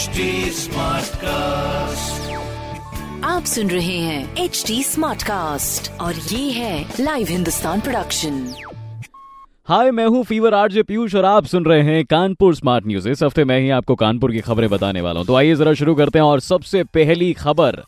HD cast आप सुन रहे हैं एच डी स्मार्ट कास्ट और ये है लाइव हिंदुस्तान प्रोडक्शन हाय मैं हूँ फीवर आर जे पीयूष और आप सुन रहे हैं कानपुर स्मार्ट न्यूज़ इस हफ़्ते मैं ही आपको कानपुर की खबरें बताने वाला हूँ। तो आइए जरा शुरू करते हैं और सबसे पहली खबर।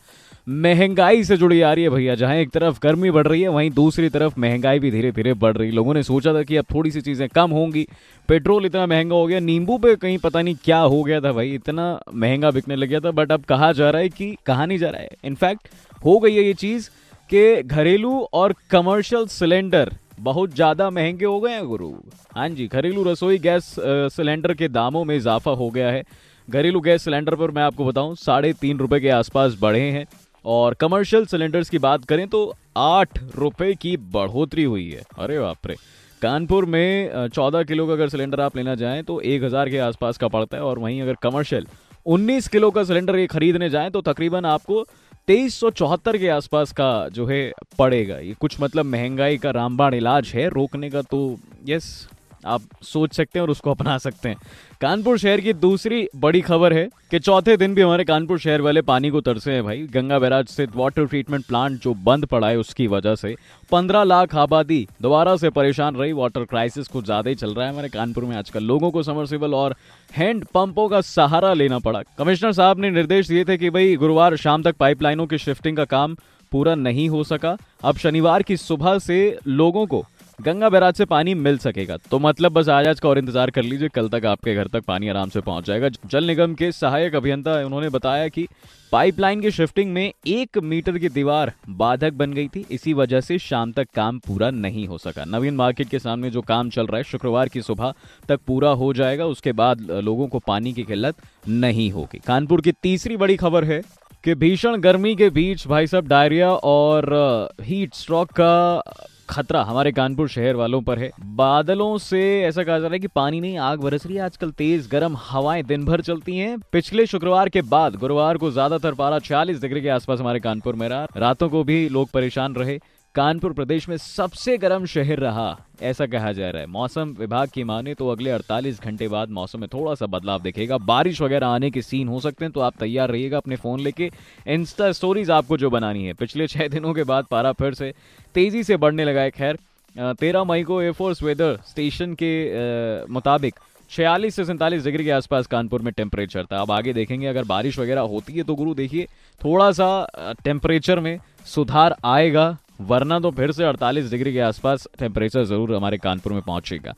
महँगाई से जुड़ी आ रही है भैया, जहाँ एक तरफ़ गर्मी बढ़ रही है, वहीं दूसरी तरफ़ महँगाई भी धीरे धीरे बढ़ रही लोगों ने सोचा था कि अब थोड़ी सी चीज़ें कम होंगी। पेट्रोल इतना महँगा हो गया, नींबू पे कहीं पता नहीं क्या हो गया था भाई, इतना महँगा बिकने लग गया था बट अब कहा जा रहा है कि, कहा नहीं जा रहा है। इनफैक्ट हो गई है ये चीज़ कि घरेलू और कमर्शियल सिलेंडर बहुत ज़्यादा महँगे हो गए हैं, गुरु। हाँ जी, घरेलू रसोई गैस सिलेंडर के दामों में इजाफा हो गया है। घरेलू गैस सिलेंडर पर मैं आपको बताऊँ, साढ़े तीन रुपए के आसपास बढ़े हैं। और कमर्शियल सिलेंडर्स की बात करें तो आठ रुपए की बढ़ोतरी हुई है। अरे बाप रे। कानपुर में चौदह किलो का अगर सिलेंडर आप लेना चाहें तो एक हज़ार के आसपास का पड़ता है और वहीं अगर कमर्शियल उन्नीस किलो का सिलेंडर ये खरीदने जाएँ तो तकरीबन आपको तेईस के आसपास का जो है पड़ेगा। ये कुछ मतलब महँगाई का रामबाण इलाज है, रोकने का तो यस आप सोच सकते हैं और उसको अपना सकते हैं। कानपुर शहर की दूसरी बड़ी खबर है कि चौथे दिन भी हमारे कानपुर शहर वाले पानी को तरसे हैं भाई। गंगा बैराज स्थित वाटर ट्रीटमेंट प्लांट जो बंद पड़ा है उसकी वजह से पंद्रह लाख आबादी दोबारा से परेशान रही। वाटर क्राइसिस कुछ ज़्यादा ही चल रहा है हमारे कानपुर में आजकल। लोगों को समरसेबल और हैंड पंपों का सहारा लेना पड़ा। कमिश्नर साहब ने निर्देश दिए थे कि भाई, गुरुवार शाम तक पाइपलाइनों की शिफ्टिंग का काम पूरा नहीं हो सका। अब शनिवार की सुबह से लोगों को गंगा बैराज से पानी मिल सकेगा। तो मतलब बस आज आज का और इंतज़ार कर लीजिए, कल तक आपके घर तक पानी आराम से पहुँच जाएगा। जल निगम के सहायक अभियंता उन्होंने बताया कि पाइपलाइन की शिफ्टिंग में एक मीटर की दीवार बाधक बन गई थी। इसी वजह से शाम तक काम पूरा नहीं हो सका। नवीन मार्केट के सामने जो काम चल रहा है, शुक्रवार की सुबह तक पूरा हो जाएगा। उसके बाद लोगों को पानी की किल्लत नहीं होगी। कानपुर की तीसरी बड़ी खबर है कि भीषण गर्मी के बीच भाई साहब डायरिया और हीट स्ट्रोक का खतरा हमारे कानपुर शहर वालों पर है। बादलों से ऐसा कहा जा रहा है कि पानी नहीं, आग बरस रही है। आजकल तेज गर्म हवाएँ दिन भर चलती हैं। पिछले शुक्रवार के बाद गुरुवार को ज़्यादातर पारा 40 डिग्री के आसपास हमारे कानपुर में रहा। रातों को भी लोग परेशान रहे। कानपुर प्रदेश में सबसे गर्म शहर रहा, ऐसा कहा जा रहा है। मौसम विभाग की माने तो अगले 48 घंटे बाद मौसम में थोड़ा सा बदलाव दिखेगा। बारिश वगैरह आने के सीन हो सकते हैं तो आप तैयार रहिएगा अपने फ़ोन लेके। इंस्टा स्टोरीज आपको जो बनानी है। पिछले छह दिनों के बाद पारा फिर से तेज़ी से बढ़ने लगा है। खैर तेरह मई को एयरफोर्स वेदर स्टेशन के मुताबिक छियालीस से सैंतालीस डिग्री के आसपास कानपुर में टेम्परेचर था। अब आगे देखेंगे, अगर बारिश वगैरह होती है तो गुरु देखिए, थोड़ा सा टेम्परेचर में सुधार आएगा। वरना तो फिर से 48 डिग्री के आसपास टेम्परेचर ज़रूर हमारे कानपुर में पहुंचेगा।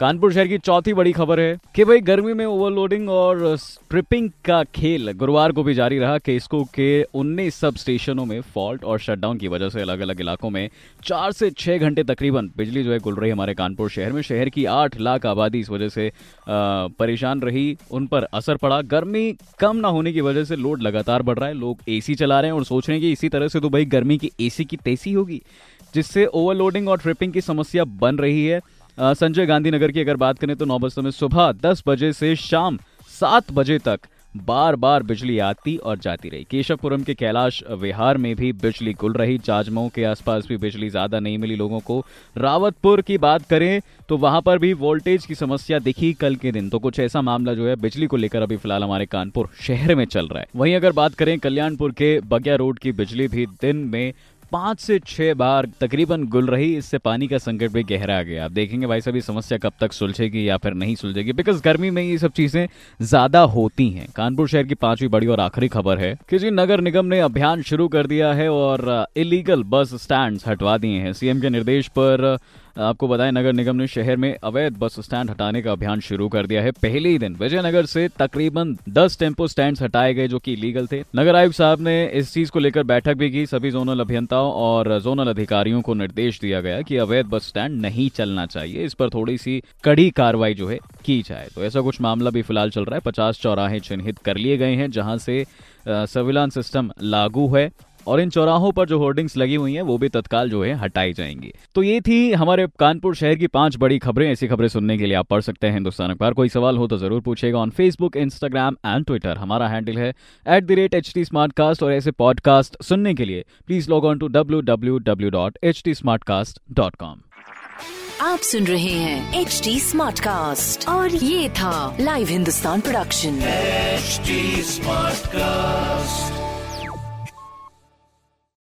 कानपुर शहर की चौथी बड़ी खबर है कि भाई गर्मी में ओवरलोडिंग और स्ट्रिपिंग का खेल गुरुवार को भी जारी रहा। केस्को के 19 सब स्टेशनों में फॉल्ट और शटडाउन की वजह से अलग अलग इलाकों में चार से छह घंटे तकरीबन बिजली जो है गुल रही हमारे कानपुर शहर में। शहर की आठ लाख आबादी इस वजह से परेशान रही, उन पर असर पड़ा। गर्मी कम ना होने की वजह से लोड लगातार बढ़ रहा है, लोग एसी चला रहे हैं और सोच रहे हैं कि इसी तरह से तो भाई गर्मी की एसी की तेज़ी होगी, जिससे ओवरलोडिंग और ट्रिपिंग की समस्या बन रही है। संजय गांधी नगर की अगर बात करें तो नौ बजे में सुबह दस बजे से शाम सात बजे तक बार बार बिजली आती और जाती रही। केशवपुरम के कैलाश विहार में भी बिजली गुल रही। चाजमऊ के आसपास भी बिजली ज़्यादा नहीं मिली। लोगों को रावतपुर की बात करें तो वहाँ पर भी वोल्टेज की समस्या दिखी कल के दिन। तो कुछ ऐसा मामला जो है बिजली को लेकर अभी फ़िलहाल हमारे कानपुर शहर में चल रहा है। वहीं अगर बात करें कल्याणपुर के बगिया रोड की बिजली भी दिन में पाँच से छह बार तकरीबन गुल रही, इससे पानी का संकट भी गहरा गया। आप देखेंगे भाई साहब, ये समस्या कब तक सुलझेगी या फिर नहीं सुलझेगी? बिकॉज़ गर्मी में ये सब चीज़ें ज़्यादा होती हैं। कानपुर शहर की पांचवी बड़ी और आखिरी खबर है कि जी नगर निगम ने अभियान शुरू कर दिया है और इलीगल बस स्टैंड हटवा दिए हैं। सीएम के निर्देश पर आपको बताएँ, नगर निगम ने शहर में अवैध बस स्टैंड हटाने का अभियान शुरू कर दिया है पहले ही दिन। विजयनगर से तकरीबन 10 टेंपो स्टैंड हटाए गए जो कि इलीगल थे। नगर आयुक्त साहब ने इस चीज़ को लेकर बैठक भी की। सभी जोनल अभियंताओं और जोनल अधिकारियों को निर्देश दिया गया कि अवैध बस स्टैंड नहीं चलना चाहिए। इस पर थोड़ी सी कड़ी कार्रवाई जो है की जाए। तो ऐसा कुछ मामला भी फ़िलहाल चल रहा है। पचास चौराहे चिन्हित कर लिए गए हैं, जहाँ से सर्विलांस सिस्टम लागू है। और इन चौराहों पर जो होर्डिंग्स लगी हुई हैं वो भी तत्काल जो है हटाई जाएँगी। तो ये थी हमारे कानपुर शहर की पाँच बड़ी खबरें। ऐसी खबरें सुनने के लिए आप पढ़ सकते हैं हिंदुस्तान अखबार। कोई सवाल हो तो ज़रूर पूछेगा on Facebook Instagram and Twitter हमारा हैंडल है at the rate H T और ऐसे पॉडकास्ट सुनने के लिए please log on to W W W dot H T smart cast dot com आप सुन रहे हैं एच टी स्मार्ट कास्ट और ये था live Hindustan production HD Smartcast.